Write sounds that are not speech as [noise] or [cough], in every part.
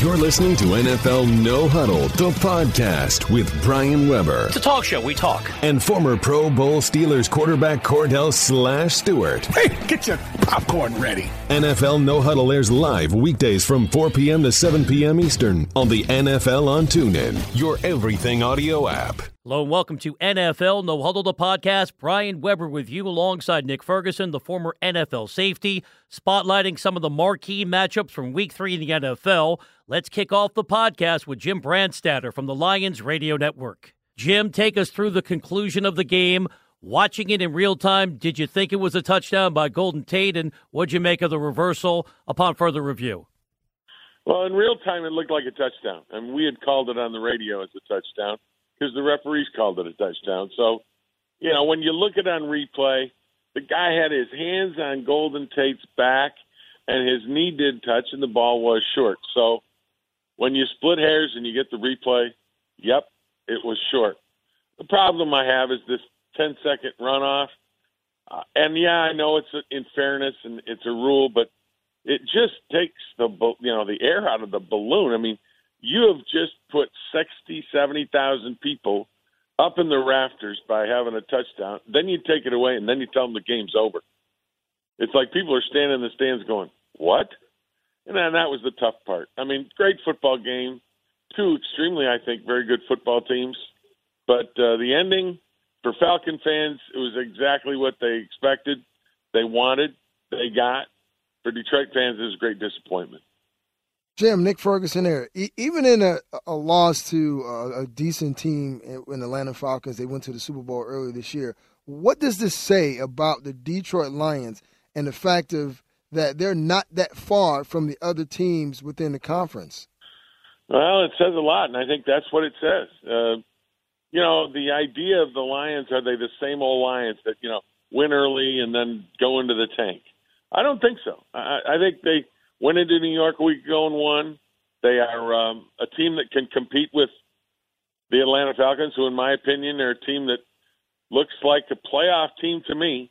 You're listening to NFL No Huddle, the podcast with Brian Weber. It's a talk show. We talk. And former Pro Bowl Steelers quarterback Kordell Slash Stewart. Hey, get your popcorn ready. NFL No Huddle airs live weekdays from 4 p.m. to 7 p.m. Eastern on the NFL on TuneIn, your everything audio app. Hello and welcome to NFL No Huddle, the podcast. Brian Weber with you alongside Nick Ferguson, the former NFL safety, spotlighting some of the marquee matchups from week three in the NFL. Let's kick off the podcast with Jim Brandstatter from the Lions Radio Network. Jim, take us through the conclusion of the game. Watching it in real time, did you think it was a touchdown by Golden Tate, and what'd you make of the reversal upon further review? Well, in real time, it looked like a touchdown, and we had called it on the radio as a touchdown because the referees called it a touchdown. So, you know, when you look at it on replay, the guy had his hands on Golden Tate's back, and his knee did touch, and the ball was short. So, when you split hairs and you get the replay, yep, it was short. The problem I have is this 10 second runoff. Uh, and yeah, I know it's a, in fairness and it's a rule, but it just takes the you know the air out of the balloon. I mean, you have just put 60, 70,000 people up in the rafters by having a touchdown. Then you take it away, and then you tell them the game's over. It's like people are standing in the stands going, "What?" And then that was the tough part. I mean, great football game, two extremely, I think, very good football teams. But uh, the ending for Falcon fans, it was exactly what they expected, they wanted, they got. For Detroit fans, it was a great disappointment. Jim, Nick Ferguson there. E- even in a, a loss to a, a decent team in Atlanta Falcons, they went to the Super Bowl earlier this year. What does this say about the Detroit Lions and the fact of that they're not that far from the other teams within the conference? Well, it says a lot, and I think that's what it says. Uh, you know, the idea of the Lions are they the same old Lions that you know win early and then go into the tank? I don't think so. I, I think they went into New York a week ago and won. They are um, a team that can compete with the Atlanta Falcons, who, in my opinion, are a team that looks like a playoff team to me.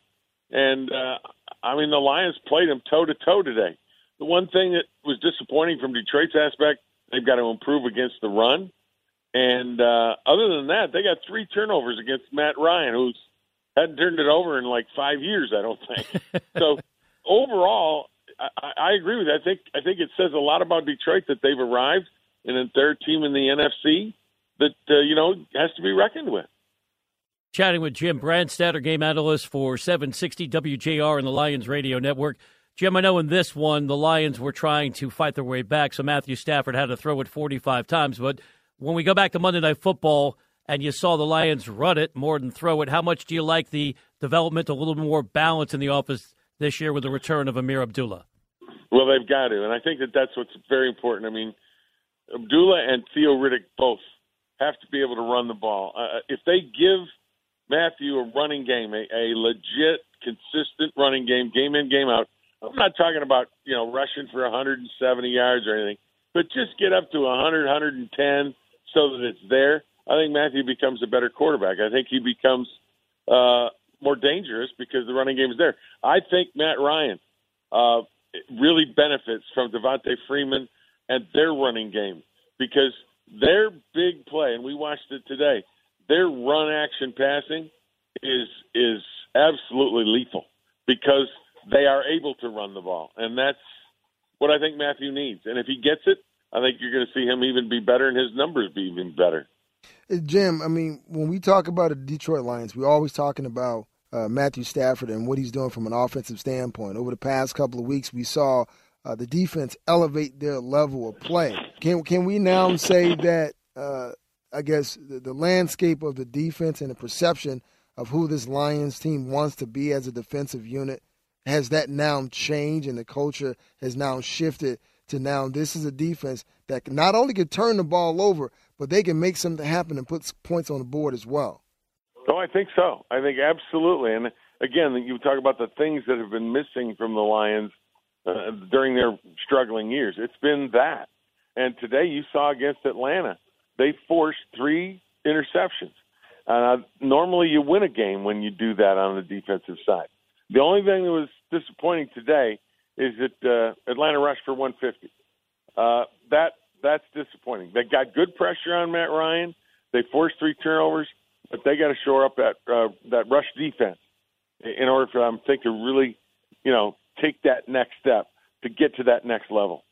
And uh, I mean, the Lions played them toe to toe today. The one thing that was disappointing from Detroit's aspect, they've got to improve against the run. And uh, other than that, they got three turnovers against Matt Ryan, who's hadn't turned it over in like five years, I don't think. [laughs] so overall, I, I agree with that. I think I think it says a lot about Detroit that they've arrived in a third team in the NFC that uh, you know has to be reckoned with. Chatting with Jim Brandstatter, game analyst for 760 WJR and the Lions Radio Network. Jim, I know in this one the Lions were trying to fight their way back, so Matthew Stafford had to throw it 45 times. But when we go back to Monday Night Football and you saw the Lions run it more than throw it, how much do you like the development, a little more balance in the office this year with the return of Ameer Abdullah? Well, they've got to, and I think that that's what's very important. I mean, Abdullah and Theo Riddick both have to be able to run the ball. Uh, if they give Matthew a running game, a, a legit, consistent running game, game in, game out. I'm not talking about you know rushing for 170 yards or anything, but just get up to 100, 110 so that it's there. I think Matthew becomes a better quarterback. I think he becomes uh, more dangerous because the running game is there. I think Matt Ryan uh, really benefits from Devonta Freeman and their running game because their big play, and we watched it today, their run action passing is is absolutely lethal because they are able to run the ball, and that's what I think Matthew needs. And if he gets it, I think you're going to see him even be better, and his numbers be even better. Jim, I mean, when we talk about the Detroit Lions, we're always talking about uh, Matthew Stafford and what he's doing from an offensive standpoint. Over the past couple of weeks, we saw uh, the defense elevate their level of play. Can can we now say that uh, I guess the, the, landscape of the defense and the perception of who this Lions team wants to be as a defensive unit has that now changed and the culture has now shifted to now this is a defense that not only can turn the ball over, but they can make something happen and put points on the board as well. Oh, I think so. I think absolutely. And again, you talk about the things that have been missing from the Lions uh, during their struggling years. It's been that. And today you saw against Atlanta, they forced three interceptions. Uh, normally you win a game when you do that on the defensive side. The only thing that was disappointing today is that uh, Atlanta rushed for 150. Uh, that that's disappointing. They got good pressure on Matt Ryan. They forced three turnovers, but they got to shore up that uh, that rush defense in order for them, to really, you know, take that next step to get to that next level.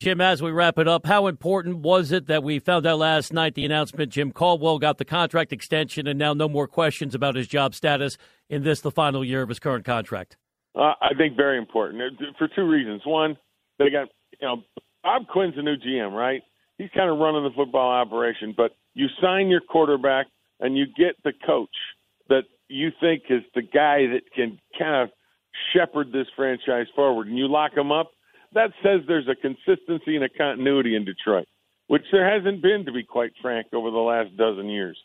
Jim, as we wrap it up, how important was it that we found out last night the announcement Jim Caldwell got the contract extension and now no more questions about his job status in this, the final year of his current contract? Uh, I think very important uh, for two reasons. One, they got, you know, Bob Quinn's a new GM, right? He's kind of running the football operation, but you sign your quarterback and you get the coach that you think is the guy that can kind of shepherd this franchise forward and you lock him up that says there's a consistency and a continuity in Detroit, which there hasn't been, to be quite frank, over the last dozen years.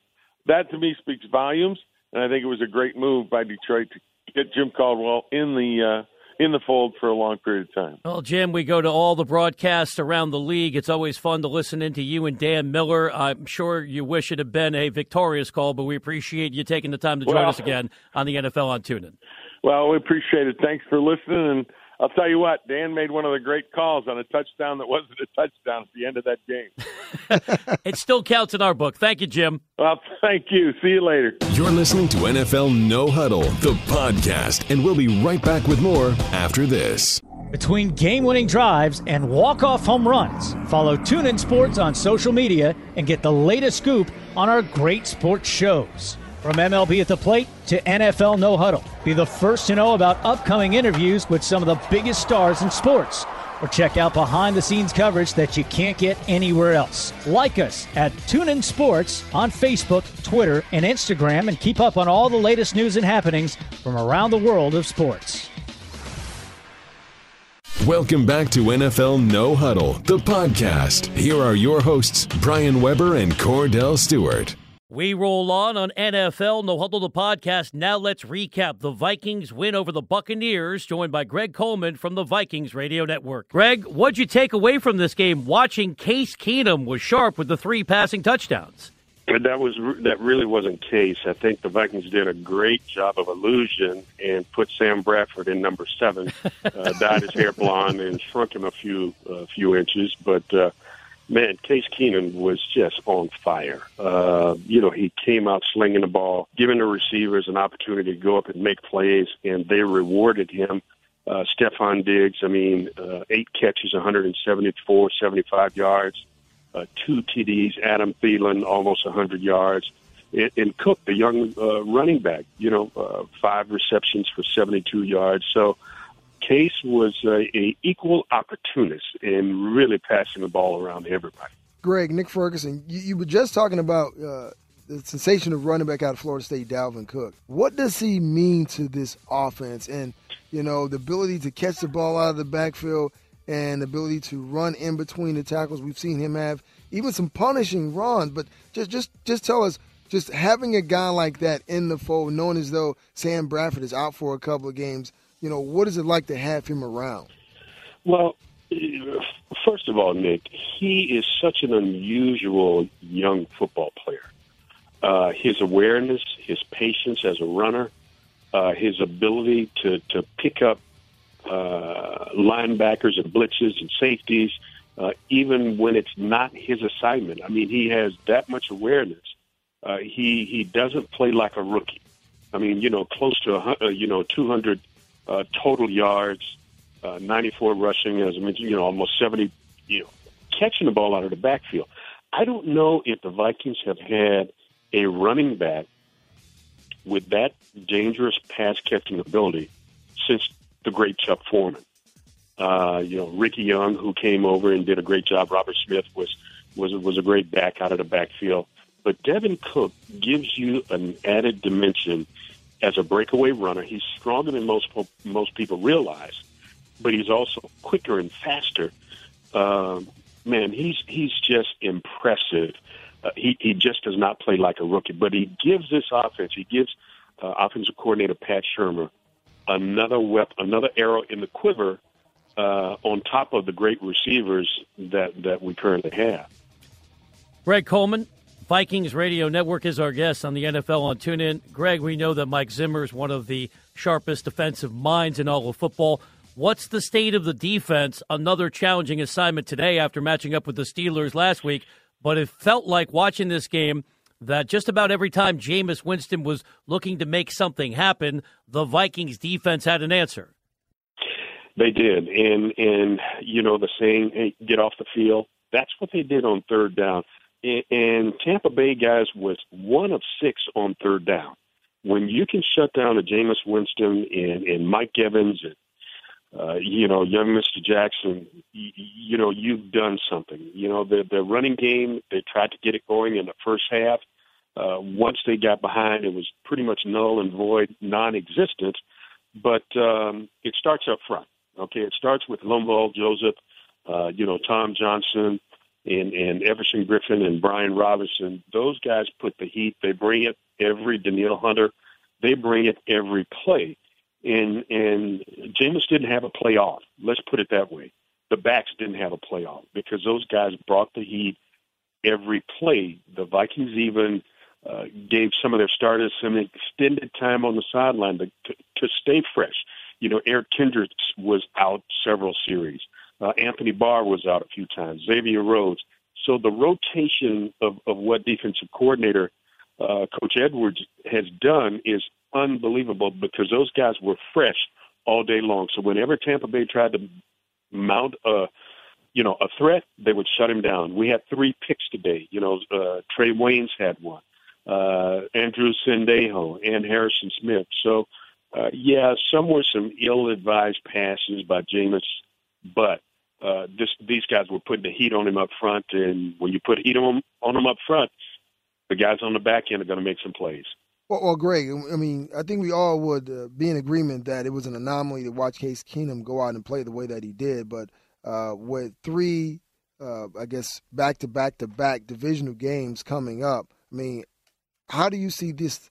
That to me speaks volumes, and I think it was a great move by Detroit to get Jim Caldwell in the uh, in the fold for a long period of time. Well, Jim, we go to all the broadcasts around the league. It's always fun to listen in to you and Dan Miller. I'm sure you wish it had been a victorious call, but we appreciate you taking the time to join well, us again on the NFL on TuneIn. Well, we appreciate it. Thanks for listening, and I'll tell you what, Dan made one of the great calls on a touchdown that wasn't a touchdown at the end of that game. [laughs] it still counts in our book. Thank you, Jim. Well, thank you. See you later. You're listening to NFL No Huddle, the podcast, and we'll be right back with more after this. Between game winning drives and walk off home runs, follow TuneIn Sports on social media and get the latest scoop on our great sports shows. From MLB at the plate to NFL no huddle. Be the first to know about upcoming interviews with some of the biggest stars in sports. Or check out behind the scenes coverage that you can't get anywhere else. Like us at TuneIn Sports on Facebook, Twitter, and Instagram, and keep up on all the latest news and happenings from around the world of sports. Welcome back to NFL No Huddle, the podcast. Here are your hosts, Brian Weber and Kordell Stewart. We roll on on NFL No Huddle the podcast. Now let's recap the Vikings win over the Buccaneers, joined by Greg Coleman from the Vikings Radio Network. Greg, what'd you take away from this game? Watching Case Keenum was sharp with the three passing touchdowns. But That was that really wasn't Case. I think the Vikings did a great job of illusion and put Sam Bradford in number seven, [laughs] uh, dyed his hair blonde and shrunk him a few uh, few inches, but. Uh, man, Case Keenum was just on fire. Uh, you know, he came out slinging the ball, giving the receivers an opportunity to go up and make plays, and they rewarded him. Uh, Stefon Diggs, I mean, uh, eight catches, 174, 75 yards, uh, two TDs. Adam Thielen, almost 100 yards. And, and Cook, the young uh, running back, you know, uh, five receptions for 72 yards. So, Case was a, a equal opportunist in really passing the ball around to everybody. Greg, Nick Ferguson, you, you were just talking about uh, the sensation of running back out of Florida State, Dalvin Cook. What does he mean to this offense? And, you know, the ability to catch the ball out of the backfield and the ability to run in between the tackles. We've seen him have even some punishing runs, but just just just tell us just having a guy like that in the fold, knowing as though Sam Bradford is out for a couple of games, you know, what is it like to have him around? Well, first of all, Nick, he is such an unusual young football player. Uh, his awareness, his patience as a runner, uh, his ability to, to pick up uh, linebackers and blitzes and safeties, uh, even when it's not his assignment. I mean, he has that much awareness. Uh, he he doesn't play like a rookie. I mean, you know, close to a, uh, you know 200 uh, total yards, uh, 94 rushing, as I mentioned, you know, almost 70, you know, catching the ball out of the backfield. I don't know if the Vikings have had a running back with that dangerous pass catching ability since the great Chuck Foreman. Uh, you know, Rickey Young, who came over and did a great job. Robert Smith was was was a great back out of the backfield. But Dalvin Cook gives you an added dimension as a breakaway runner. He's stronger than most most people realize, but he's also quicker and faster. Um, man, he's he's just impressive. Uh, he he just does not play like a rookie, but he gives this offense. He gives uh, offensive coordinator Pat Shurmur another weapon, another arrow in the quiver uh, on top of the great receivers that that we currently have. Greg Coleman, Vikings Radio Network is our guest on the NFL on TuneIn. Greg, we know that Mike Zimmer is one of the sharpest defensive minds in all of football. What's the state of the defense? Another challenging assignment today after matching up with the Steelers last week. But it felt like watching this game that just about every time Jameis Winston was looking to make something happen, the Vikings defense had an answer. They did, and and you know the saying, "Hey, get off the field." That's what they did on third down. And Tampa Bay guys was one of six on third down. When you can shut down a Jameis Winston and, and Mike Evans and uh, you know, young Mr. Jackson, you, you know, you've done something. You know, the the running game, they tried to get it going in the first half. Uh, once they got behind, it was pretty much null and void, non-existent. But um, it starts up front. Okay, it starts with Linval Joseph, uh, you know, Tom Johnson, and and Everson Griffen and Brian Robison. Those guys put the heat. They bring it every Danielle Hunter. They bring it every play. And and Jameis didn't have a playoff. Let's put it that way. The backs didn't have a playoff because those guys brought the heat every play. The Vikings even uh, gave some of their starters some extended time on the sideline to, to, to stay fresh. You know, Eric Kendricks was out several series. Uh, Anthony Barr was out a few times. Xavier Rhodes. So the rotation of, of what defensive coordinator uh, Coach Edwards has done is unbelievable because those guys were fresh all day long. So whenever Tampa Bay tried to mount a you know a threat, they would shut him down. We had three picks today. You know, uh, Trae Waynes had one, uh, Andrew Sendejo, and Harrison Smith. So uh, yeah, some were some ill-advised passes by Jameis, but uh, this these guys were putting the heat on him up front, and when you put heat on on him up front, the guys on the back end are going to make some plays. Well, well, Greg, I mean, I think we all would uh, be in agreement that it was an anomaly to watch Case Keenum go out and play the way that he did. But uh, with three, uh, I guess, back to back to back divisional games coming up, I mean, how do you see this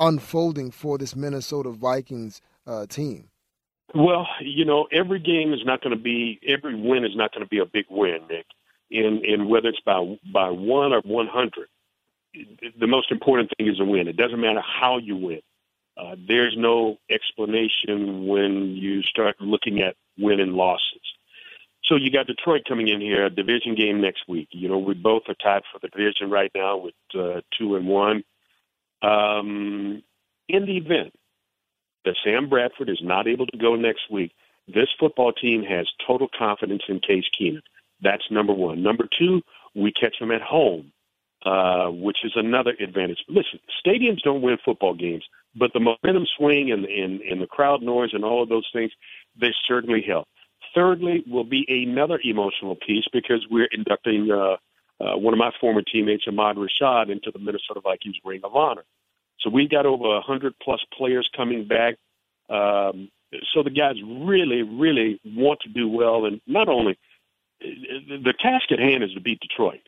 unfolding for this Minnesota Vikings uh, team? Well, you know, every game is not going to be every win is not going to be a big win, Nick. In in whether it's by by one or one hundred, the most important thing is a win. It doesn't matter how you win. Uh, there's no explanation when you start looking at win and losses. So you got Detroit coming in here, a division game next week. You know, we both are tied for the division right now with uh, two and one. Um, in the event that Sam Bradford is not able to go next week, this football team has total confidence in Case Keenum. That's number one. Number two, we catch them at home uh, which is another advantage. Listen, stadiums don't win football games, but the momentum swing and, and, and the crowd noise and all of those things, they certainly help. Thirdly, will be another emotional piece because we're inducting uh, uh, one of my former teammates, Ahmad Rashad, into the Minnesota Vikings Ring of Honor. So we got over a hundred plus players coming back. Um, so the guys really, really want to do well, and not only the task at hand is to beat Detroit.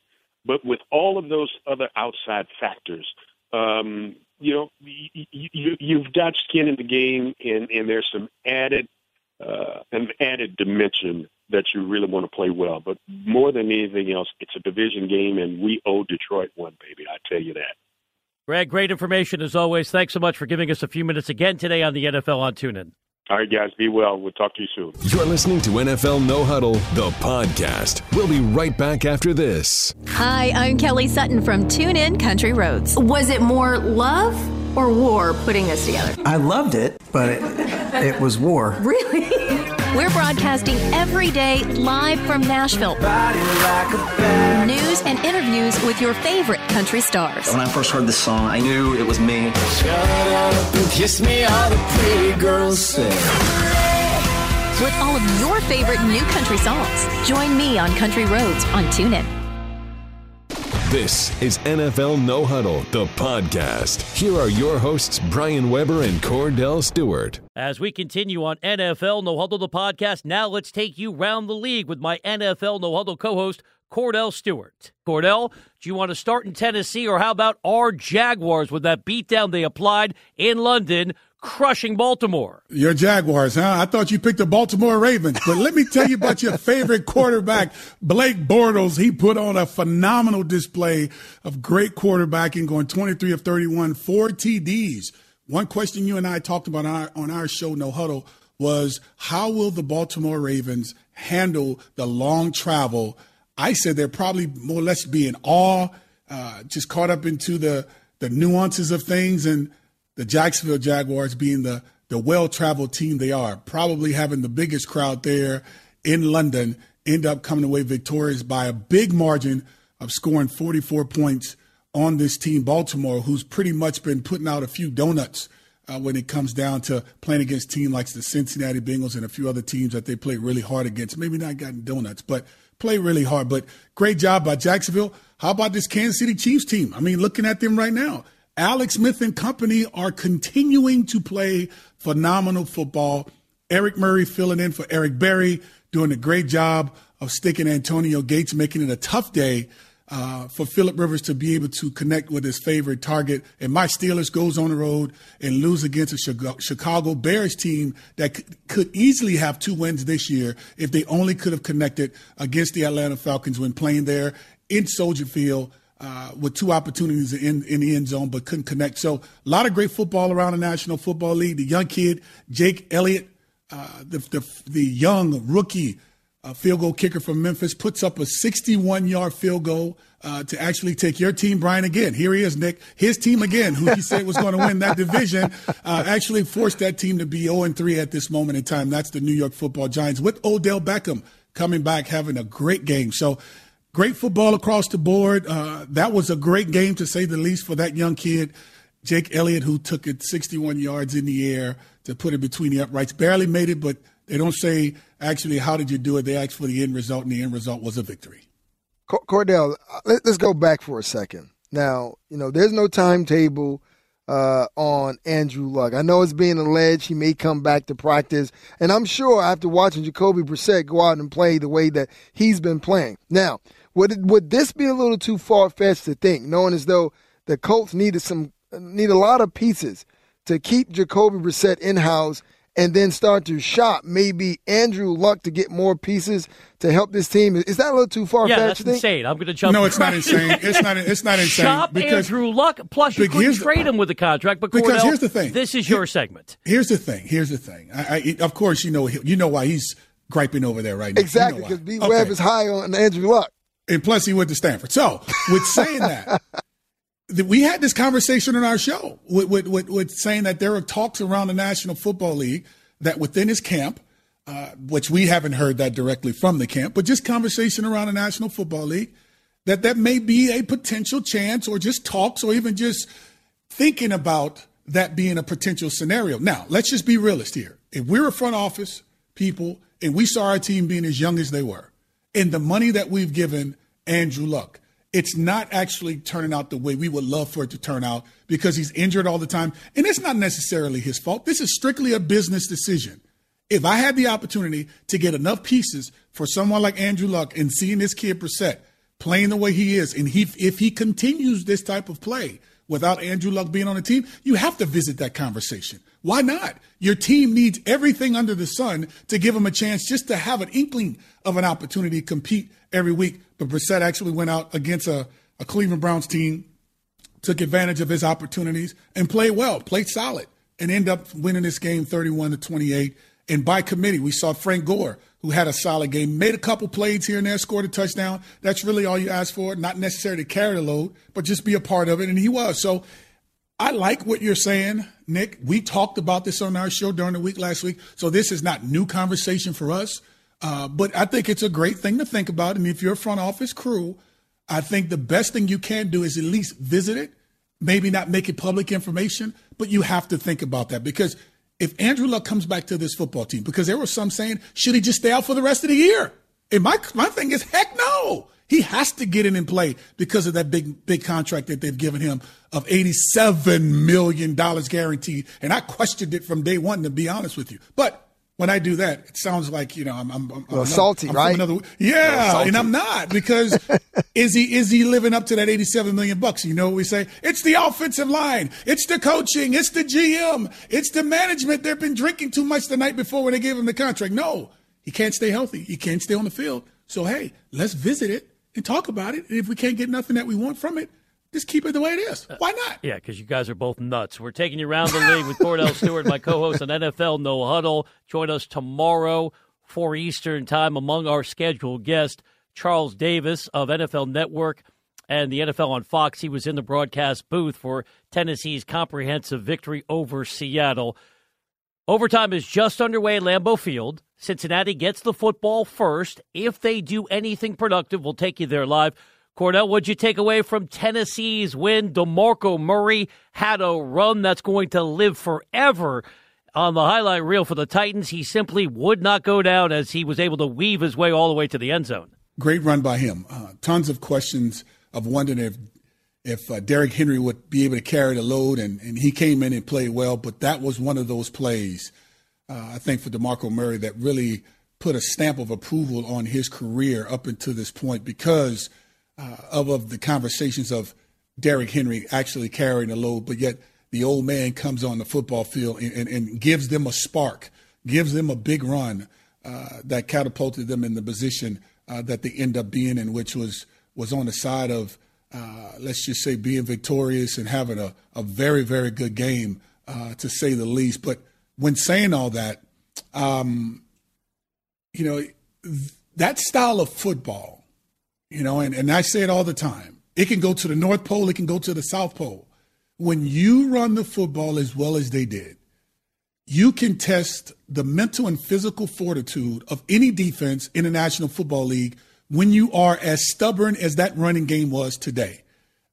But with all of those other outside factors, um, you know, you, you've got skin in the game, and, and there's some added uh, an added dimension that you really want to play well. But more than anything else, it's a division game, and we owe Detroit one, baby. I tell you that. Greg, great information as always. Thanks so much for giving us a few minutes again today on the NFL on TuneIn. All right, guys, be well. We'll talk to you soon. You're listening to NFL No Huddle, the podcast. We'll be right back after this. Hi, I'm Kelly Sutton from TuneIn Country Roads. Was it more love or war putting us together? I loved it, but it, it was war. [laughs] Really? We're broadcasting every day live from Nashville. Like News and interviews with your favorite country stars. When I first heard this song, I knew it was me. Shut up and kiss me, all the pretty girls say. With all of your favorite new country songs, join me on Country Roads on TuneIn. This is NFL No Huddle, the podcast. Here are your hosts, Brian Weber and Kordell Stewart. As we continue on NFL No Huddle, the podcast, now let's take you round the league with my NFL No Huddle co host, Kordell Stewart. Kordell, do you want to start in Tennessee, or how about our Jaguars with that beatdown they applied in London crushing Baltimore. Your Jaguars, huh? I thought you picked the Baltimore Ravens. But let me tell you about your favorite quarterback, Blake Bortles. He put on a phenomenal display of great quarterbacking, going 23 of 31, four TDs. One question you and I talked about on our, on our show, No Huddle, was how will the Baltimore Ravens handle the long travel? I said they're probably more or less be in awe, uh, just caught up into the the nuances of things, and the Jacksonville Jaguars being the the well traveled team they are, probably having the biggest crowd there in London, end up coming away victorious by a big margin of scoring 44 points on this team, Baltimore, who's pretty much been putting out a few donuts uh, when it comes down to playing against teams like the Cincinnati Bengals and a few other teams that they play really hard against. Maybe not gotten donuts, but play really hard. But great job by Jacksonville. How about this Kansas City Chiefs team? I mean, looking at them right now, Alex Smith and company are continuing to play phenomenal football. Eric Murray filling in for Eric Berry, doing a great job of sticking Antonio Gates, making it a tough day uh, for Philip Rivers to be able to connect with his favorite target. And my Steelers goes on the road and lose against a Chicago Bears team that could easily have two wins this year if they only could have connected against the Atlanta Falcons when playing there in Soldier Field. Uh, with two opportunities in, in the end zone, but couldn't connect. So a lot of great football around the National Football League. The young kid, Jake Elliott, uh, the, the, the young rookie a field goal kicker from Memphis, puts up a 61 yard field goal uh, to actually take your team, Brian, again. Here he is, Nick. His team again, who he said was going to win that division, uh, actually forced that team to be 0 3 at this moment in time. That's the New York football Giants with Odell Beckham coming back, having a great game. So, great football across the board. Uh, that was a great game, to say the least, for that young kid, Jake Elliott, who took it 61 yards in the air to put it between the uprights. Barely made it, but they don't say actually how did you do it. They ask for the end result, and the end result was a victory. Cordell, let's go back for a second. Now, you know, there's no timetable uh, on Andrew Luck. I know it's being alleged he may come back to practice, and I'm sure after watching Jacoby Brissett go out and play the way that he's been playing. Now, would would this be a little too far fetched to think, knowing as though the Colts needed some need a lot of pieces to keep Jacoby Brissett in house and then start to shop maybe Andrew Luck to get more pieces to help this team. Is that a little too far? Fetched? Yeah, that's insane. I'm going to jump. No, it's not insane. [laughs] It's not. It's not insane. Shop because, Andrew Luck. Plus, you couldn't trade him with the contract. But because here's the thing. This is your segment. Here's the thing. Here's the thing. I, I, of course, you know. You know why he's griping over there right now. Exactly, because you know B. Webb is high on Andrew Luck. And plus, he went to Stanford. So, with saying that, [laughs] we had this conversation on our show with, with, with, with saying that there are talks around the National Football League that within his camp, uh, which we haven't heard that directly from the camp, but just conversation around the National Football League, that that may be a potential chance or just talks or even just thinking about that being a potential scenario. Now, let's just be realist here. If we're a front office people and we saw our team being as young as they were, and the money that we've given Andrew Luck, it's not actually turning out the way we would love for it to turn out because he's injured all the time. And it's not necessarily his fault. This is strictly a business decision. If I had the opportunity to get enough pieces for someone like Andrew Luck and seeing this kid Brissett playing the way he is, and he, if he continues this type of play without Andrew Luck being on the team, you have to visit that conversation. Why not? Your team needs everything under the sun to give them a chance just to have an inkling of an opportunity to compete every week. But Brissett actually went out against a, a Cleveland Browns team, took advantage of his opportunities, and played well, played solid, and ended up winning this game 31 to 28. And by committee, we saw Frank Gore, who had a solid game, made a couple plays here and there, scored a touchdown. That's really all you ask for, not necessarily carry the load, but just be a part of it. And he was. So I like what you're saying, Nick. We talked about this on our show during the week last week. So this is not new conversation for us. Uh, but I think it's a great thing to think about. And if you're a front office crew, I think the best thing you can do is at least visit it, maybe not make it public information, but you have to think about that because if Andrew Luck comes back to this football team, because there were some saying, should he just stay out for the rest of the year? And my, my thing is, heck no. He has to get in and play because of that big, big contract that they've given him of $87 million guaranteed. And I questioned it from day one, to be honest with you. But when I do that, it sounds like you know I'm, I'm, I'm another, salty, I'm right? Another, yeah, and I'm not because [laughs] is he is he living up to that 87 million bucks? You know what we say? It's the offensive line, it's the coaching, it's the GM, it's the management. They've been drinking too much the night before when they gave him the contract. No, he can't stay healthy. He can't stay on the field. So hey, let's visit it and talk about it. And if we can't get nothing that we want from it, Just keep it the way it is. Why not? Yeah, because you guys are both nuts. We're taking you around the league with Kordell [laughs] Stewart, my co-host on NFL No Huddle. Join us tomorrow, 4 Eastern time, among our scheduled guests, Charles Davis of NFL Network and the NFL on Fox. He was in the broadcast booth for Tennessee's comprehensive victory over Seattle. Overtime is just underway at Lambeau Field. Cincinnati gets the football first. If they do anything productive, we'll take you there live. Kordell, what'd you take away from Tennessee's win? DeMarco Murray had a run that's going to live forever on the highlight reel for the Titans. He simply would not go down as he was able to weave his way all the way to the end zone. Great run by him. Uh, tons of questions of wondering if if uh, Derrick Henry would be able to carry the load, and, and he came in and played well. But that was one of those plays, uh, I think, for DeMarco Murray that really put a stamp of approval on his career up until this point because – uh, of, of the conversations of Derrick Henry actually carrying the load, but yet the old man comes on the football field and, and, and gives them a spark, gives them a big run uh, that catapulted them in the position uh, that they end up being in, which was was on the side of uh, let's just say being victorious and having a, a very very good game uh, to say the least. But when saying all that, um, you know that style of football you know, and, and I say it all the time. It can go to the North Pole, it can go to the South Pole. When you run the football as well as they did, you can test the mental and physical fortitude of any defense in the National Football League when you are as stubborn as that running game was today.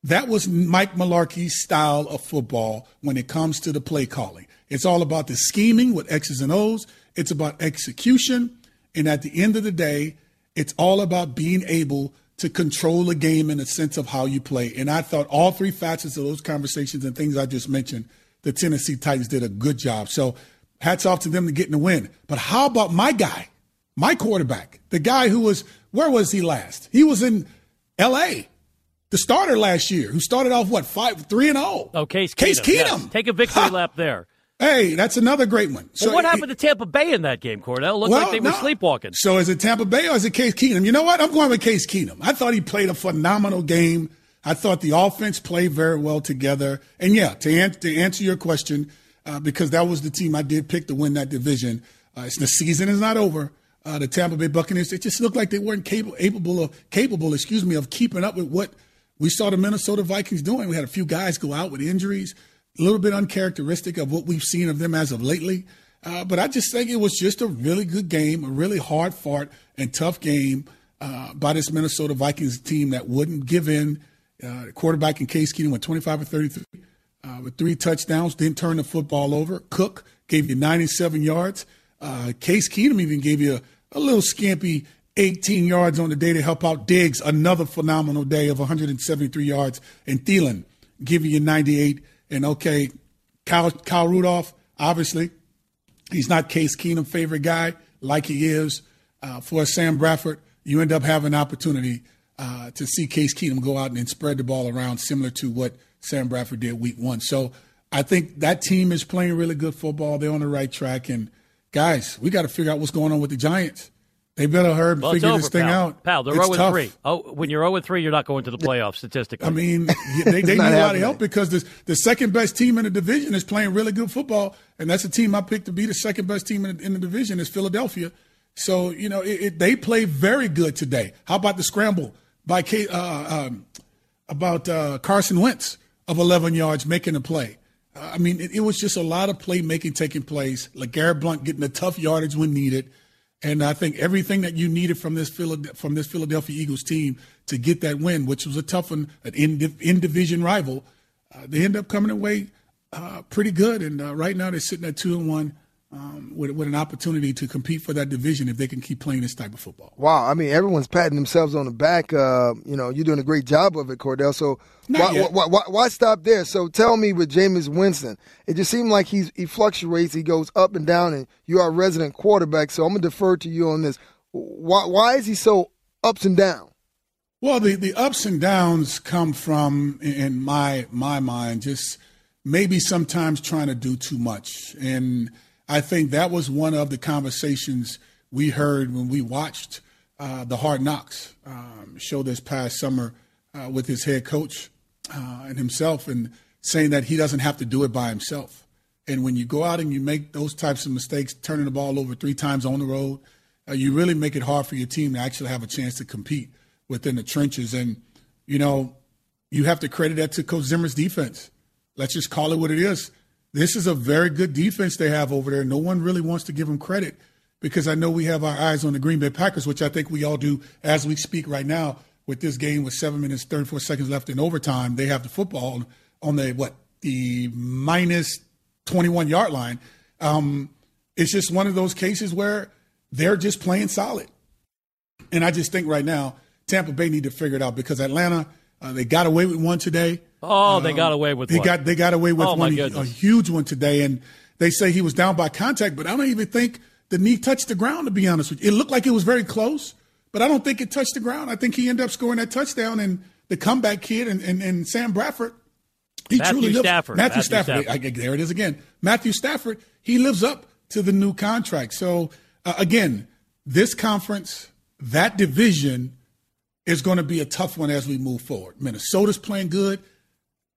That was Mike Mularkey's style of football when it comes to the play calling. It's all about the scheming with X's and O's. It's about execution. And at the end of the day, it's all about being able to control the game in a sense of how you play. And I thought all three facets of those conversations and things I just mentioned, the Tennessee Titans did a good job. So hats off to them to getting the win. But how about my guy, my quarterback, the guy who was, where was he last? He was in L.A., the starter last year, who started off, what, 5 3 and 0. Oh, Case Keenum. Case Keenum. Yes. Take a victory [laughs] lap there. Hey, that's another great one. So well, what happened to Tampa Bay in that game, Kordell? Looked well, like they were no. sleepwalking. So is it Tampa Bay or is it Case Keenum? You know what? I'm going with Case Keenum. I thought he played a phenomenal game. I thought the offense played very well together. And yeah, to, an- to answer your question, uh, because that was the team I did pick to win that division. Uh, the season is not over. Uh, the Tampa Bay Buccaneers, it just looked like they weren't capable, capable of capable, excuse me, of keeping up with what we saw the Minnesota Vikings doing. We had a few guys go out with injuries a little bit uncharacteristic of what we've seen of them as of lately. Uh, but I just think it was just a really good game, a really hard fought and tough game uh, by this Minnesota Vikings team that wouldn't give in. Uh, quarterback in Case Keenum went 25 or 33 uh, with three touchdowns, didn't turn the football over. Cook gave you 97 yards. Uh, Case Keenum even gave you a, little scampy 18 yards on the day to help out Diggs, another phenomenal day of 173 yards. And Thielen giving you 98 and okay, Kyle, Kyle Rudolph, obviously, he's not Case Keenum favorite guy like he is uh, for Sam Bradford. You end up having an opportunity uh, to see Case Keenum go out and spread the ball around, similar to what Sam Bradford did week one. So I think that team is playing really good football. They're on the right track. And guys, we got to figure out what's going on with the Giants. They better hurry well, figure over, this thing pal. out. Pal, they're it's 0 tough. 3. Oh, when you're 0 3, you're not going to the playoffs statistically. I mean, [laughs] they, they need a lot of help because the, the second best team in the division is playing really good football, and that's the team I picked to be the second best team in the, in the division is Philadelphia. So you know, it, it, they play very good today. How about the scramble by K, uh, um, about uh, Carson Wentz of 11 yards making a play? I mean, it, it was just a lot of playmaking taking place. LeGarrette Blount getting the tough yardage when needed. And I think everything that you needed from this from this Philadelphia Eagles team to get that win, which was a tough one, an in, in division rival, uh, they end up coming away uh, pretty good. And uh, right now they're sitting at two and one um, with, with an opportunity to compete for that division if they can keep playing this type of football. Wow, I mean, everyone's patting themselves on the back. Uh, you know, you're doing a great job of it, Kordell. So why, why, why, why stop there? So tell me with Jameis Winston, it just seemed like he's he fluctuates, he goes up and down, and you are a resident quarterback. So I'm gonna defer to you on this. Why, why is he so ups and down? Well, the, the ups and downs come from, in my my mind, just maybe sometimes trying to do too much. And I think that was one of the conversations we heard when we watched uh, the Hard Knocks um, show this past summer uh, with his head coach uh, and himself, and saying that he doesn't have to do it by himself. And when you go out and you make those types of mistakes, turning the ball over three times on the road, uh, you really make it hard for your team to actually have a chance to compete within the trenches. And, you know, you have to credit that to Coach Zimmer's defense. Let's just call it what it is. This is a very good defense they have over there. No one really wants to give them credit because I know we have our eyes on the Green Bay Packers, which I think we all do as we speak right now with this game with seven minutes, 34 seconds left in overtime. They have the football on the, what, the minus 21 yard line. Um, it's just one of those cases where they're just playing solid. And I just think right now, Tampa Bay need to figure it out because Atlanta, uh, they got away with one today. Oh, they got away with they one. got they got away with oh, one, a huge one today, and they say he was down by contact, but I don't even think the knee touched the ground. To be honest with you, it looked like it was very close, but I don't think it touched the ground. I think he ended up scoring that touchdown, and the comeback kid and, and, and Sam Bradford. He Matthew truly lives, Stafford. Matthew, Matthew Stafford. Stafford. I, there it is again. Matthew Stafford. He lives up to the new contract. So uh, again, this conference, that division is going to be a tough one as we move forward. Minnesota's playing good.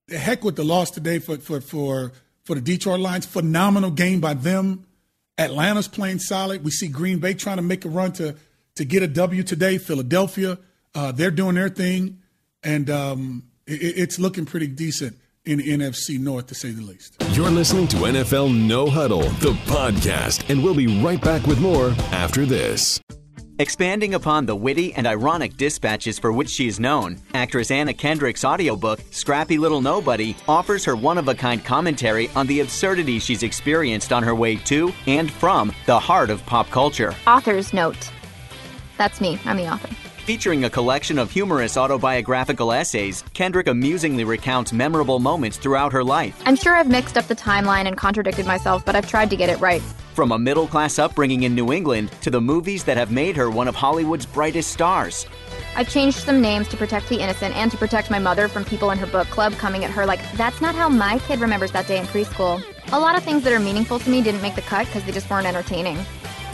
The heck with the loss today for for for for the Detroit Lions. Phenomenal game by them. Atlanta's playing solid. We see Green Bay trying to make a run to to get a W today. Philadelphia, uh, they're doing their thing, and um, it, it's looking pretty decent in NFC North, to say the least. You're listening to NFL No Huddle, the podcast, and we'll be right back with more after this. Expanding upon the witty and ironic dispatches for which she is known, actress Anna Kendrick's audiobook, Scrappy Little Nobody, offers her one of a kind commentary on the absurdity she's experienced on her way to and from the heart of pop culture. Author's note. That's me, I'm the author. Featuring a collection of humorous autobiographical essays, Kendrick amusingly recounts memorable moments throughout her life. I'm sure I've mixed up the timeline and contradicted myself, but I've tried to get it right. From a middle class upbringing in New England to the movies that have made her one of Hollywood's brightest stars. I've changed some names to protect the innocent and to protect my mother from people in her book club coming at her like, that's not how my kid remembers that day in preschool. A lot of things that are meaningful to me didn't make the cut because they just weren't entertaining.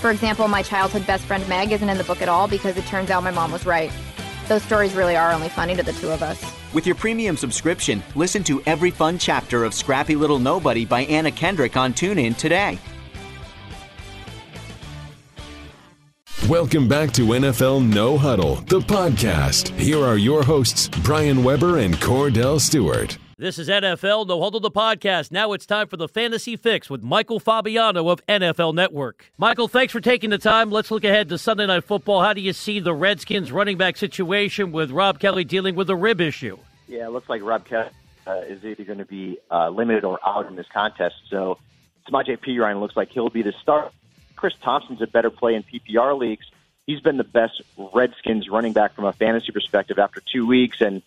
For example, my childhood best friend Meg isn't in the book at all because it turns out my mom was right. Those stories really are only funny to the two of us. With your premium subscription, listen to every fun chapter of Scrappy Little Nobody by Anna Kendrick on TuneIn today. Welcome back to NFL No Huddle, the podcast. Here are your hosts, Brian Weber and Kordell Stewart. This is NFL No Huddle the podcast. Now it's time for the Fantasy Fix with Michael Fabiano of NFL Network. Michael, thanks for taking the time. Let's look ahead to Sunday Night Football. How do you see the Redskins running back situation with Rob Kelley dealing with a rib issue? Yeah, it looks like Rob Kelley uh, is either going to be uh, limited or out in this contest. So Samaje Perine looks like he'll be the start. Chris Thompson's a better play in PPR leagues. He's been the best Redskins running back from a fantasy perspective after two weeks, and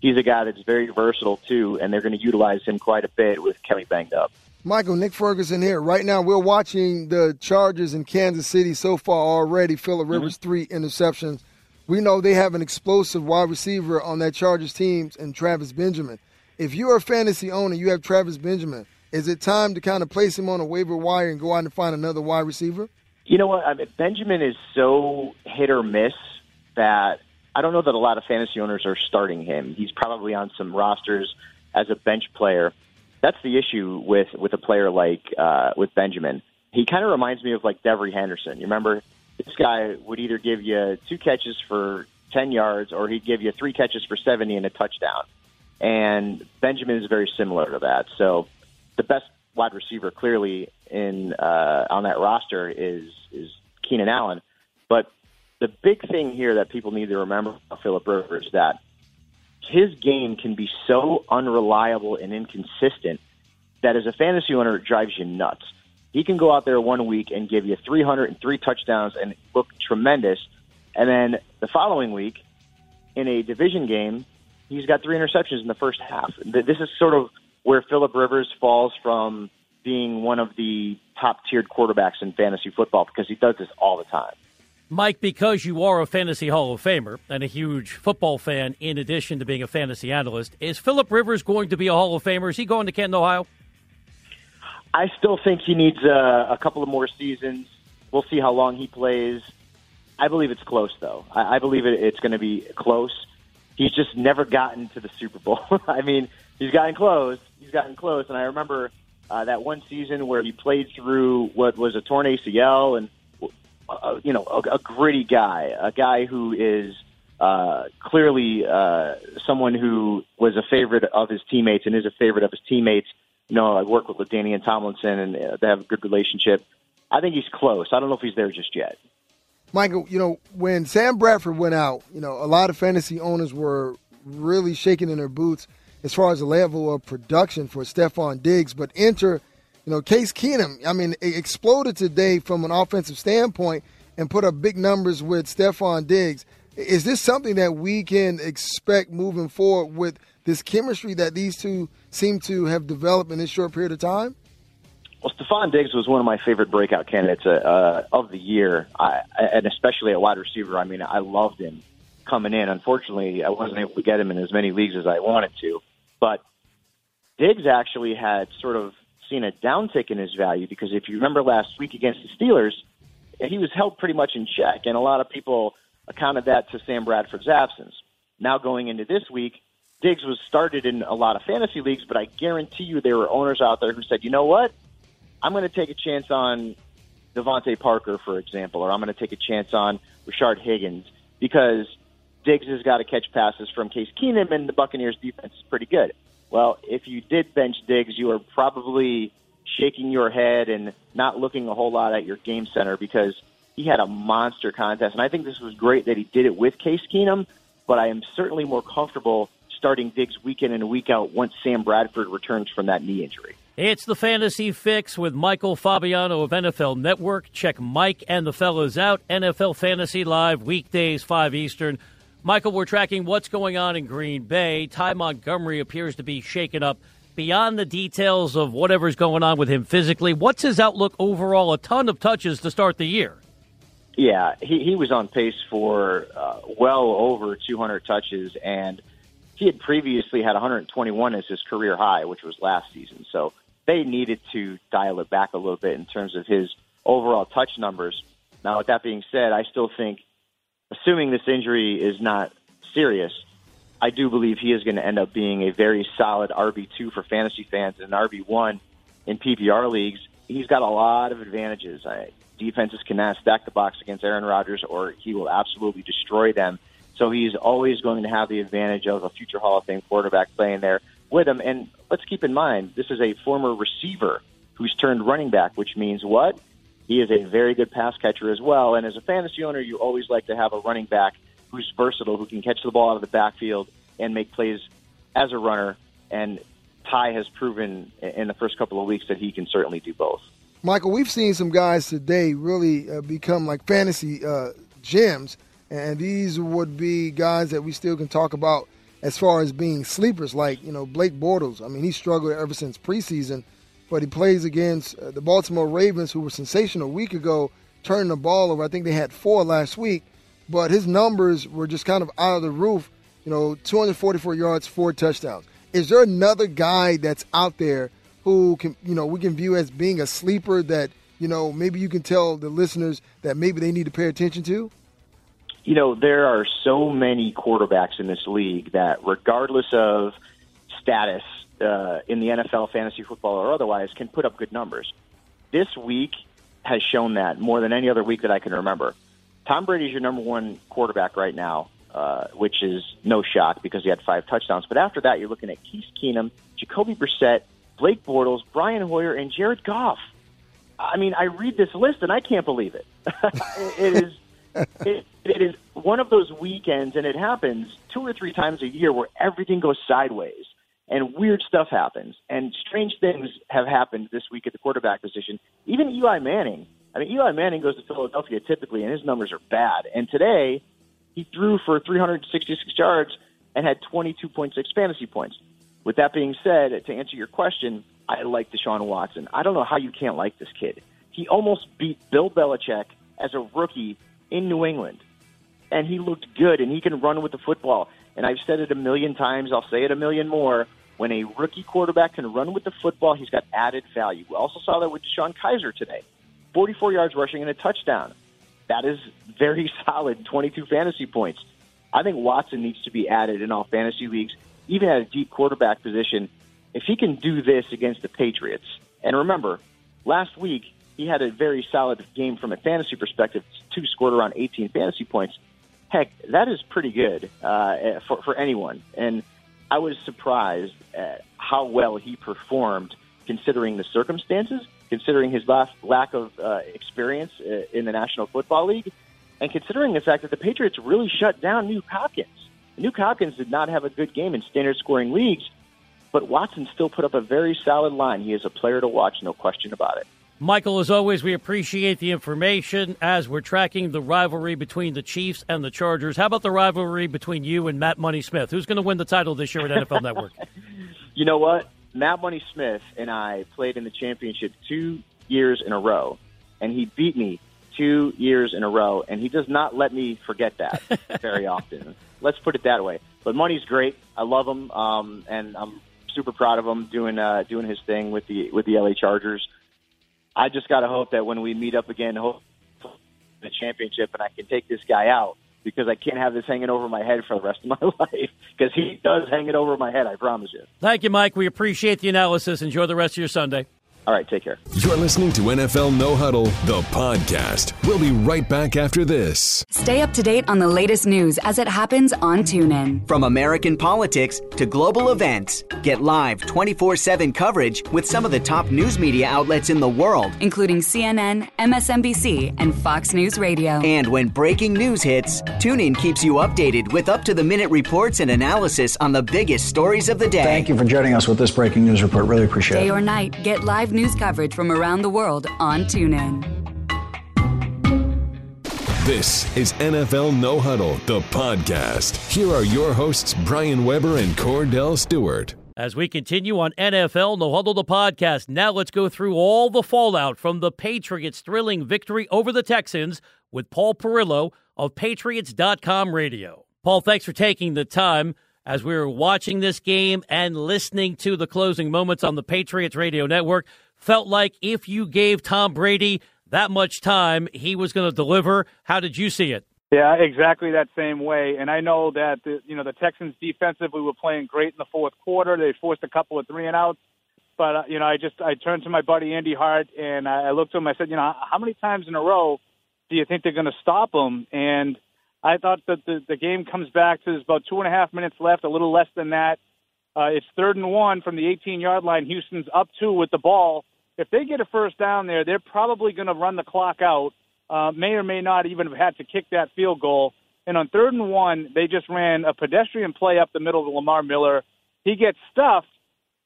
he's a guy that's very versatile too, and they're going to utilize him quite a bit with Kelley banged up. Michael, Nick Ferguson here. Right now, we're watching the Chargers in Kansas City so far already. Philip Rivers, mm-hmm. three interceptions. We know they have an explosive wide receiver on that Chargers team and Travis Benjamin. If you're a fantasy owner, you have Travis Benjamin. Is it time to kind of place him on a waiver wire and go out and find another wide receiver? You know what? I mean, Benjamin is so hit or miss that I don't know that a lot of fantasy owners are starting him. He's probably on some rosters as a bench player. That's the issue with with a player like uh, with Benjamin. He kind of reminds me of like Devery Henderson. You remember this guy would either give you two catches for ten yards or he'd give you three catches for seventy and a touchdown. And Benjamin is very similar to that. So the best wide receiver clearly in uh, on that roster is is Keenan Allen. But the big thing here that people need to remember about Philip Rivers is that his game can be so unreliable and inconsistent that as a fantasy owner, it drives you nuts. He can go out there one week and give you 303 touchdowns and look tremendous. And then the following week, in a division game, he's got three interceptions in the first half. This is sort of where Philip Rivers falls from being one of the top tiered quarterbacks in fantasy football because he does this all the time. Mike, because you are a fantasy Hall of Famer and a huge football fan, in addition to being a fantasy analyst, is Philip Rivers going to be a Hall of Famer? Is he going to Canton, Ohio? I still think he needs uh, a couple of more seasons. We'll see how long he plays. I believe it's close, though. I, I believe it, it's going to be close. he's just never gotten to the Super Bowl. [laughs] I mean, he's gotten close. He's gotten close, and I remember uh, that one season where he played through what was a torn ACL, and uh, you know, a, a gritty guy, a guy who is uh, clearly uh, someone who was a favorite of his teammates and is a favorite of his teammates. You know, I work with LaDainian Tomlinson, and uh, they have a good relationship. I think he's close. I don't know if he's there just yet. Michael, you know, when Sam Bradford went out, you know, a lot of fantasy owners were really shaking in their boots as far as the level of production for Stefon Diggs. But enter, you know, Case Keenum, I mean, exploded today from an offensive standpoint and put up big numbers with Stefon Diggs. Is this something that we can expect moving forward with this chemistry that these two seem to have developed in this short period of time? Well, Stefon Diggs was one of my favorite breakout candidates uh, uh, of the year, I, and especially at wide receiver. I mean, I loved him coming in. Unfortunately, I wasn't able to get him in as many leagues as I wanted to. But Diggs actually had sort of seen a downtick in his value because if you remember last week against the Steelers, he was held pretty much in check, and a lot of people accounted that to Sam Bradford's absence. Now going into this week, Diggs was started in a lot of fantasy leagues, but I guarantee you there were owners out there who said, you know what? I'm going to take a chance on DeVante Parker, for example, or I'm going to take a chance on Rashard Higgins because Diggs has got to catch passes from Case Keenum, and the Buccaneers' defense is pretty good. Well, if you did bench Diggs, you are probably shaking your head and not looking a whole lot at your game center because he had a monster contest. And I think this was great that he did it with Case Keenum, but I am certainly more comfortable starting Diggs week in and week out once Sam Bradford returns from that knee injury. It's the Fantasy Fix with Michael Fabiano of NFL Network. Check Mike and the fellas out. NFL Fantasy Live, weekdays, 5 Eastern. Michael, we're tracking what's going on in Green Bay. Ty Montgomery appears to be shaken up beyond the details of whatever's going on with him physically. What's his outlook overall? A ton of touches to start the year. Yeah, he, he was on pace for uh, well over 200 touches, and he had previously had 121 as his career high, which was last season. So they needed to dial it back a little bit in terms of his overall touch numbers. Now, with that being said, I still think, assuming this injury is not serious, I do believe he is going to end up being a very solid RB2 for fantasy fans and an RB1 in PPR leagues. He's got a lot of advantages. I, defenses cannot stack the box against Aaron Rodgers, or he will absolutely destroy them. So he's always going to have the advantage of a future Hall of Fame quarterback playing there with him. And let's keep in mind, this is a former receiver who's turned running back, which means what? He is a very good pass catcher as well. And as a fantasy owner, you always like to have a running back who's versatile, who can catch the ball out of the backfield and make plays as a runner. And Ty has proven in the first couple of weeks that he can certainly do both. Michael, we've seen some guys today really uh, become like fantasy uh, gems, and these would be guys that we still can talk about as far as being sleepers, like you know Blake Bortles. I mean, he struggled ever since preseason, but he plays against uh, the Baltimore Ravens, who were sensational a week ago, turning the ball over. I think they had four last week, but his numbers were just kind of out of the roof. You know, 244 yards, four touchdowns. Is there another guy that's out there who can, you know, we can view as being a sleeper that you know maybe you can tell the listeners that maybe they need to pay attention to? you know, there are so many quarterbacks in this league that, regardless of status uh, in the NFL, fantasy football, or otherwise, can put up good numbers. This week has shown that more than any other week that I can remember. Tom Brady is your number one quarterback right now, uh, which is no shock because he had five touchdowns. But after that, you're looking at Case Keenum, Jacoby Brissett, Blake Bortles, Brian Hoyer, and Jared Goff. I mean, I read this list and I can't believe it. [laughs] it is it, it is one of those weekends, and it happens two or three times a year where everything goes sideways and weird stuff happens. And strange things have happened this week at the quarterback position. Even Eli Manning. I mean, Eli Manning goes to Philadelphia typically, and his numbers are bad. And today, he threw for 366 yards and had 22.6 fantasy points. With that being said, to answer your question, I like Deshaun Watson. I don't know how you can't like this kid. He almost beat Bill Belichick as a rookie in New England. And he looked good, and he can run with the football. And I've said it a million times. I'll say it a million more. When a rookie quarterback can run with the football, he's got added value. We also saw that with DeShone Kizer today 44 yards rushing and a touchdown. That is very [laughs] solid 22 fantasy points. I think Watson needs to be added in all fantasy leagues, even at a deep quarterback position. If he can do this against the Patriots, and remember, last week he had a very solid game from a fantasy perspective. Two scored around 18 fantasy points. Heck, that is pretty good uh, for for anyone. And I was surprised at how well he performed considering the circumstances, considering his last lack of uh, experience uh, in the National Football League, and considering the fact that the Patriots really shut down Nuk Hopkins. Nuk Hopkins did not have a good game in standard scoring leagues, but Watson still put up a very solid line. He is a player to watch, no question about it. Michael, as always, we appreciate the information as we're tracking the rivalry between the Chiefs and the Chargers. How about the rivalry between you and Matt Money Smith? Who's going to win the title this year at NFL Network? [laughs] You know what? Matt Money Smith and I played in the championship two years in a row, and he beat me two years in a row, and he does not let me forget that [laughs] very often. Let's put it that way. But Money's great. I love him, um, and I'm super proud of him doing uh, doing his thing with the with the LA Chargers. I just got to hope that when we meet up again, hope the championship, and I can take this guy out because I can't have this hanging over my head for the rest of my [laughs] life because he does hang it over my head. I promise you. Thank you, Mike. We appreciate the analysis. Enjoy the rest of your Sunday. All right, take care. You're listening to NFL No Huddle, the podcast. We'll be right back after this. Stay up to date on the latest news as it happens on TuneIn. From American politics to global events, get live 24 7 coverage with some of the top news media outlets in the world, including CNN, MSNBC, and Fox News Radio. And when breaking news hits, TuneIn keeps you updated with up to the minute reports and analysis on the biggest stories of the day. Thank you for joining us with this breaking news report. Really appreciate Day it. or night, get live news coverage from around the world on TuneIn. This is NFL No Huddle, the podcast. Here are your hosts, Brian Weber and Kordell Stewart. As we continue on NFL No Huddle, the podcast, now let's go through all the fallout from the Patriots' thrilling victory over the Texans with Paul Perillo of Patriots.com Radio. Paul, thanks for taking the time as we were watching this game and listening to the closing moments on the Patriots Radio Network. Felt like if you gave Tom Brady that much time, he was going to deliver. How did you see it? Yeah, exactly that same way. And I know that the, you know the Texans defensively were playing great in the fourth quarter. They forced a couple of three and outs, but uh, you know I just I turned to my buddy Andy Hart and I, looked to him. I said, you know, how many times in a row do you think they're going to stop him? And I thought that the, the game comes back to there's about two and a half minutes left, a little less than that. Uh, it's third and one from the 18 yard line. Houston's up two with the ball. If they get a first down there, they're probably going to run the clock out. Uh, may or may not even have had to kick that field goal. And on third and one, they just ran a pedestrian play up the middle to Lamar Miller. He gets stuffed.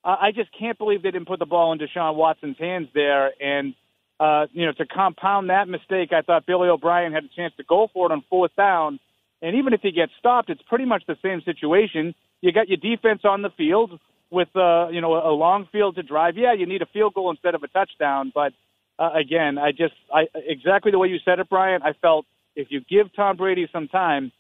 Uh, I just can't believe they didn't put the ball in Deshaun Watson's hands there. And uh, you know, to compound that mistake, I thought Billy O'Brien had a chance to go for it on fourth down. And even if he gets stopped, it's pretty much the same situation. You got your defense on the field with uh, you know a long field to drive. Yeah, you need a field goal instead of a touchdown. But uh, again, I just I exactly the way you said it, Brian. I felt if you give Tom Brady some time,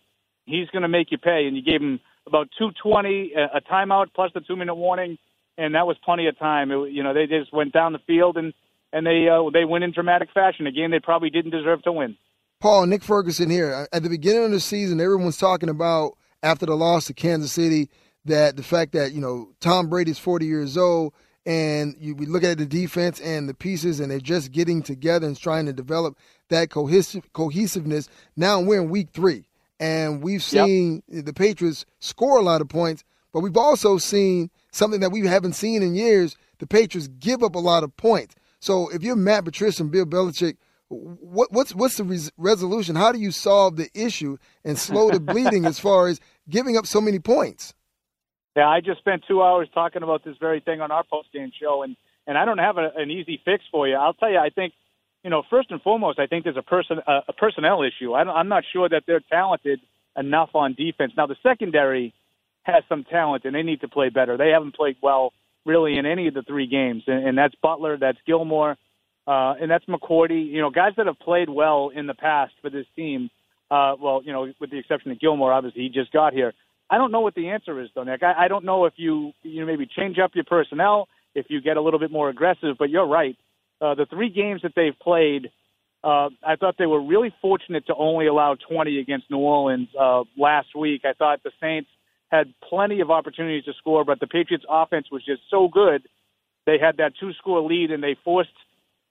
he's going to make you pay. And you gave him about 220, a, timeout plus the two minute warning, and that was plenty of time. It, you know, they just went down the field and and they uh, they win in dramatic fashion. A game they probably didn't deserve to win. Paul, Nick Ferguson here. At the beginning of the season, everyone's talking about after the loss to Kansas City that the fact that you know Tom Brady's 40 years old and you we look at the defense and the pieces and they're just getting together and trying to develop that cohesive cohesiveness. Now we're in week three and we've seen yep. the Patriots score a lot of points, but we've also seen something that we haven't seen in years. The Patriots give up a lot of points. So if you're Matt Patricia and Bill Belichick, what, what's what's the res- resolution? How do you solve the issue and slow the bleeding as far as giving up so many points? Yeah, I just spent two hours talking about this very thing on our post game show, and and I don't have a, an easy fix for you. I'll tell you, I think, you know, first and foremost, I think there's a person a, a personnel issue. I I'm not sure that they're talented enough on defense. Now the secondary has some talent, and they need to play better. They haven't played well really in any of the three games, and, and that's Butler, that's Gilmore, uh, and that's McCourty. You know, guys that have played well in the past for this team. Uh, well, you know, with the exception of Gilmore, obviously he just got here. I don't know what the answer is, though, Nick. I, I don't know if you you know, maybe change up your personnel, if you get a little bit more aggressive. But you're right. Uh, the three games that they've played, Uh, I thought they were really fortunate to only allow 20 against New Orleans uh, last week. I thought the Saints had plenty of opportunities to score, but the Patriots' offense was just so good. They had that two-score lead, and they forced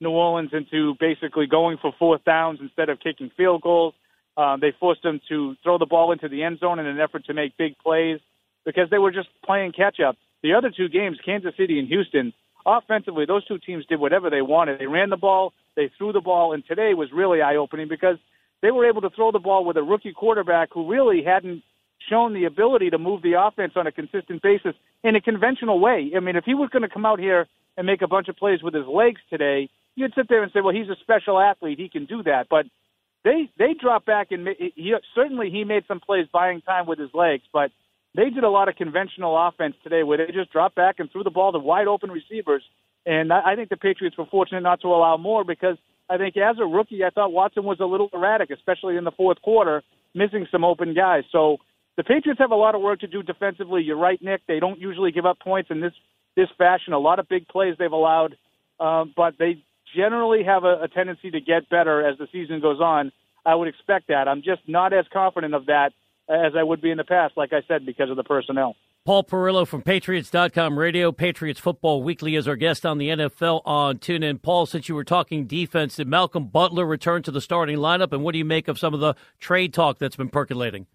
New Orleans into basically going for fourth downs instead of kicking field goals. Um, they forced them to throw the ball into the end zone in an effort to make big plays because they were just playing catch up. The other two games, Kansas City and Houston, offensively, those two teams did whatever they wanted. They ran the ball, they threw the ball, and today was really eye opening because they were able to throw the ball with a rookie quarterback who really hadn't shown the ability to move the offense on a consistent basis in a conventional way. I mean, if he was going to come out here and make a bunch of plays with his legs today, you'd sit there and say, "Well, he's a special athlete; he can do that." But they they dropped back and he, certainly he made some plays buying time with his legs, but they did a lot of conventional offense today where they just dropped back and threw the ball to wide open receivers. And I, I think the Patriots were fortunate not to allow more because I think as a rookie, I thought Watson was a little erratic, especially in the fourth quarter, missing some open guys. So the Patriots have a lot of work to do defensively. You're right, Nick. They don't usually give up points in this this fashion. A lot of big plays they've allowed, um, but they generally have a, a tendency to get better as the season goes on. I would expect that. I'm just not as confident of that as I would be in the past, like I said, because of the personnel. Paul Perillo from Patriots.com Radio, Patriots Football Weekly, is our guest on the NFL on TuneIn. Paul, since you were talking defense, did Malcolm Butler return to the starting lineup, and what do you make of some of the trade talk that's been percolating?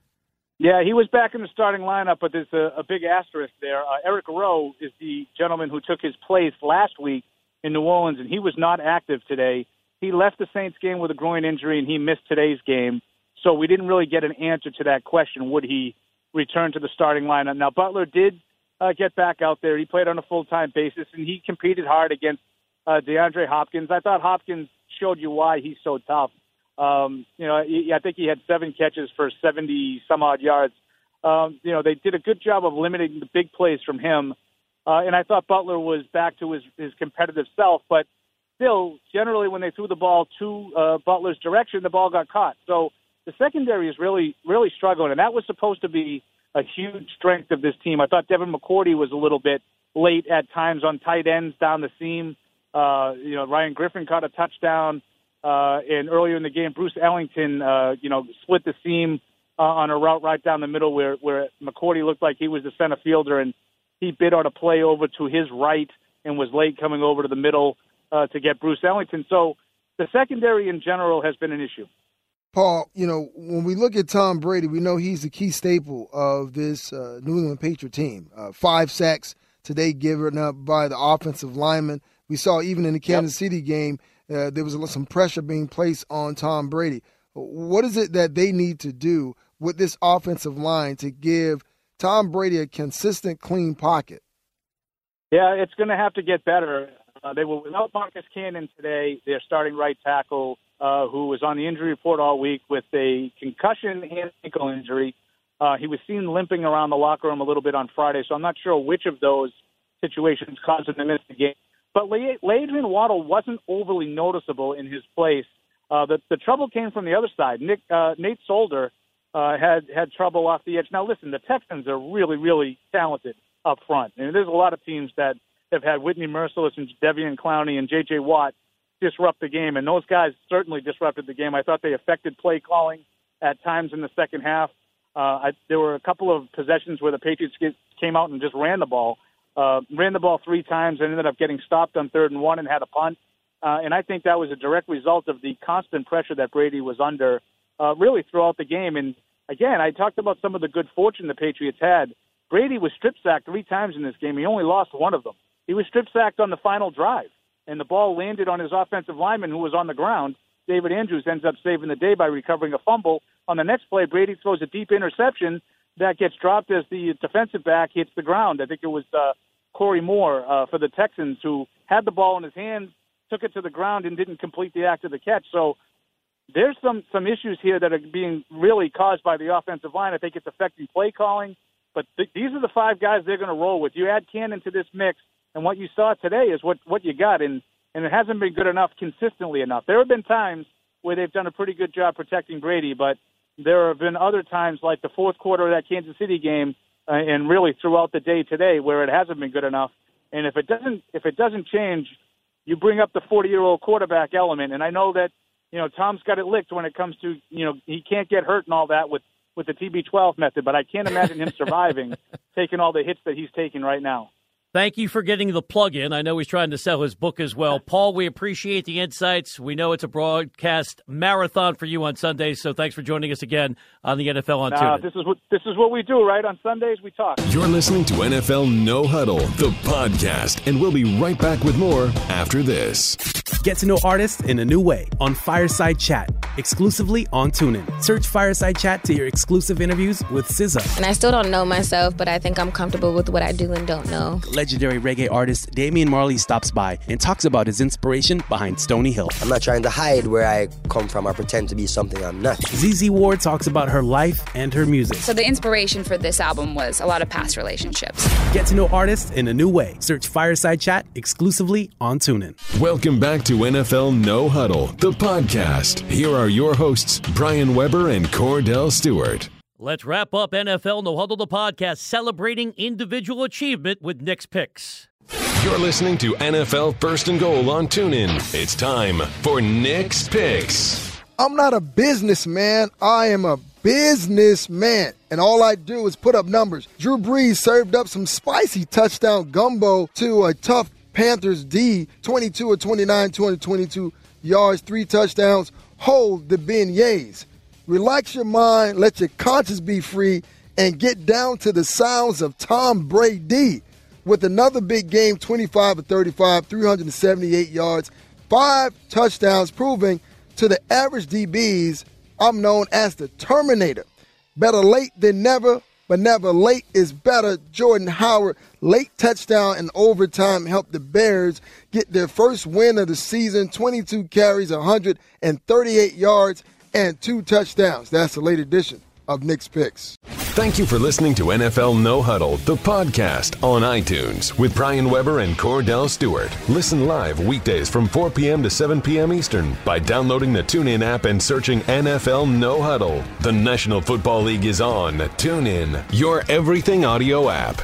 Yeah, he was back in the starting lineup, but there's a, a big asterisk there. Uh, Eric Rowe is the gentleman who took his place last week in New Orleans, and he was not active today. He left the Saints game with a groin injury, and he missed today's game. So we didn't really get an answer to that question. Would he return to the starting lineup? Now Butler did uh, get back out there. He played on a full time basis, and he competed hard against uh, DeAndre Hopkins. I thought Hopkins showed you why he's so tough. Um, you know, I think he had seven catches for 70 some odd yards. Um, you know, they did a good job of limiting the big plays from him. Uh, and I thought Butler was back to his, his competitive self, but still, generally, when they threw the ball to uh, Butler's direction, the ball got caught. So the secondary is really, really struggling, and that was supposed to be a huge strength of this team. I thought Devin McCourty was a little bit late at times on tight ends down the seam. Uh, you know, Ryan Griffin caught a touchdown, uh, and earlier in the game, Bruce Ellington, uh, you know, split the seam uh, on a route right down the middle where where McCourty looked like he was the center fielder, and he bid on a play over to his right and was late coming over to the middle uh, to get Bruce Ellington. So the secondary in general has been an issue. Paul, you know, when we look at Tom Brady, we know he's the key staple of this uh, New England Patriot team. Uh, five sacks today given up by the offensive lineman. We saw even in the Kansas yep. City game, uh, there was some pressure being placed on Tom Brady. What is it that they need to do with this offensive line to give Tom Brady a consistent, clean pocket? Yeah, it's going to have to get better. Uh, they were without Marcus Cannon today, their starting right tackle, uh, who was on the injury report all week with a concussion and ankle injury. Uh, he was seen limping around the locker room a little bit on Friday, so I'm not sure which of those situations caused him to miss the game. But Adrian Waddle wasn't overly noticeable in his place. Uh, the, the trouble came from the other side. Nick uh, Nate Solder uh, had had trouble off the edge. Now, listen, the Texans are really, really talented up front, and there's a lot of teams that have had Whitney Mercilus and Jadeveon Clowney and J.J. Watt disrupt the game, and those guys certainly disrupted the game. I thought they affected play calling at times in the second half. Uh, I, there were a couple of possessions where the Patriots get, came out and just ran the ball, uh, ran the ball three times, and ended up getting stopped on third and one and had a punt. Uh, and I think that was a direct result of the constant pressure that Brady was under, uh, really throughout the game. And again, I talked about some of the good fortune the Patriots had. Brady was strip sacked three times in this game. He only lost one of them. He was strip sacked on the final drive, and the ball landed on his offensive lineman who was on the ground. David Andrews ends up saving the day by recovering a fumble. On the next play, Brady throws a deep interception that gets dropped as the defensive back hits the ground. I think it was uh, Corey Moore uh, for the Texans who had the ball in his hands, took it to the ground, and didn't complete the act of the catch. So there's some some issues here that are being really caused by the offensive line. I think it's affecting play calling. But th- these are the five guys they're going to roll with. You add Cannon to this mix, and what you saw today is what what you got, and and it hasn't been good enough consistently enough. There have been times where they've done a pretty good job protecting Brady, but there have been other times like the fourth quarter of that Kansas City game, uh, and really throughout the day today where it hasn't been good enough. And if it doesn't if it doesn't change, you bring up the 40 year old quarterback element, and I know that you know, Tom's got it licked when it comes to, you know, he can't get hurt and all that with with the TB12 method, but I can't imagine him [laughs] surviving taking all the hits that he's taking right now. Thank you for getting the plug in. I know he's trying to sell his book as well. [laughs] Paul, we appreciate the insights. We know it's a broadcast marathon for you on Sundays, so thanks for joining us again on the NFL on nah, This is what this is what we do, right? On Sundays we talk. You're listening to NFL No Huddle, the podcast, and we'll be right back with more after this. Get to know artists in a new way on Fireside Chat, exclusively on TuneIn. Search Fireside Chat to hear exclusive interviews with SZA. And I still don't know myself, but I think I'm comfortable with what I do and don't know legendary reggae artist Damian Marley stops by and talks about his inspiration behind Stony Hill. I'm not trying to hide where I come from or pretend to be something I'm not. ZZ Ward talks about her life and her music. So the inspiration for this album was a lot of past relationships. Get to know artists in a new way. Search Fireside Chat exclusively on TuneIn. Welcome back to NFL No Huddle, the podcast. Here are your hosts, Brian Weber and Kordell Stewart. Let's wrap up NFL No Huddle the podcast celebrating individual achievement with Nick's picks. You're listening to NFL First and Goal on TuneIn. It's time for Nick's picks. I'm not a businessman. I am a businessman. And all I do is put up numbers. Drew Brees served up some spicy touchdown gumbo to a tough Panthers D, 22 or 29, 222 yards, three touchdowns. Hold the beignets. Relax your mind, let your conscience be free, and get down to the sounds of Tom Brady with another big game 25 of 35, 378 yards, five touchdowns, proving to the average DBs I'm known as the Terminator. Better late than never, but never late is better. Jordan Howard, late touchdown in overtime helped the Bears get their first win of the season 22 carries, 138 yards and two touchdowns. That's the late edition of Nick's Picks. Thank you for listening to NFL No Huddle, the podcast on iTunes with Brian Weber and Kordell Stewart. Listen live weekdays from 4 p.m. to 7 p.m. Eastern by downloading the TuneIn app and searching NFL No Huddle. The National Football League is on TuneIn, your everything audio app.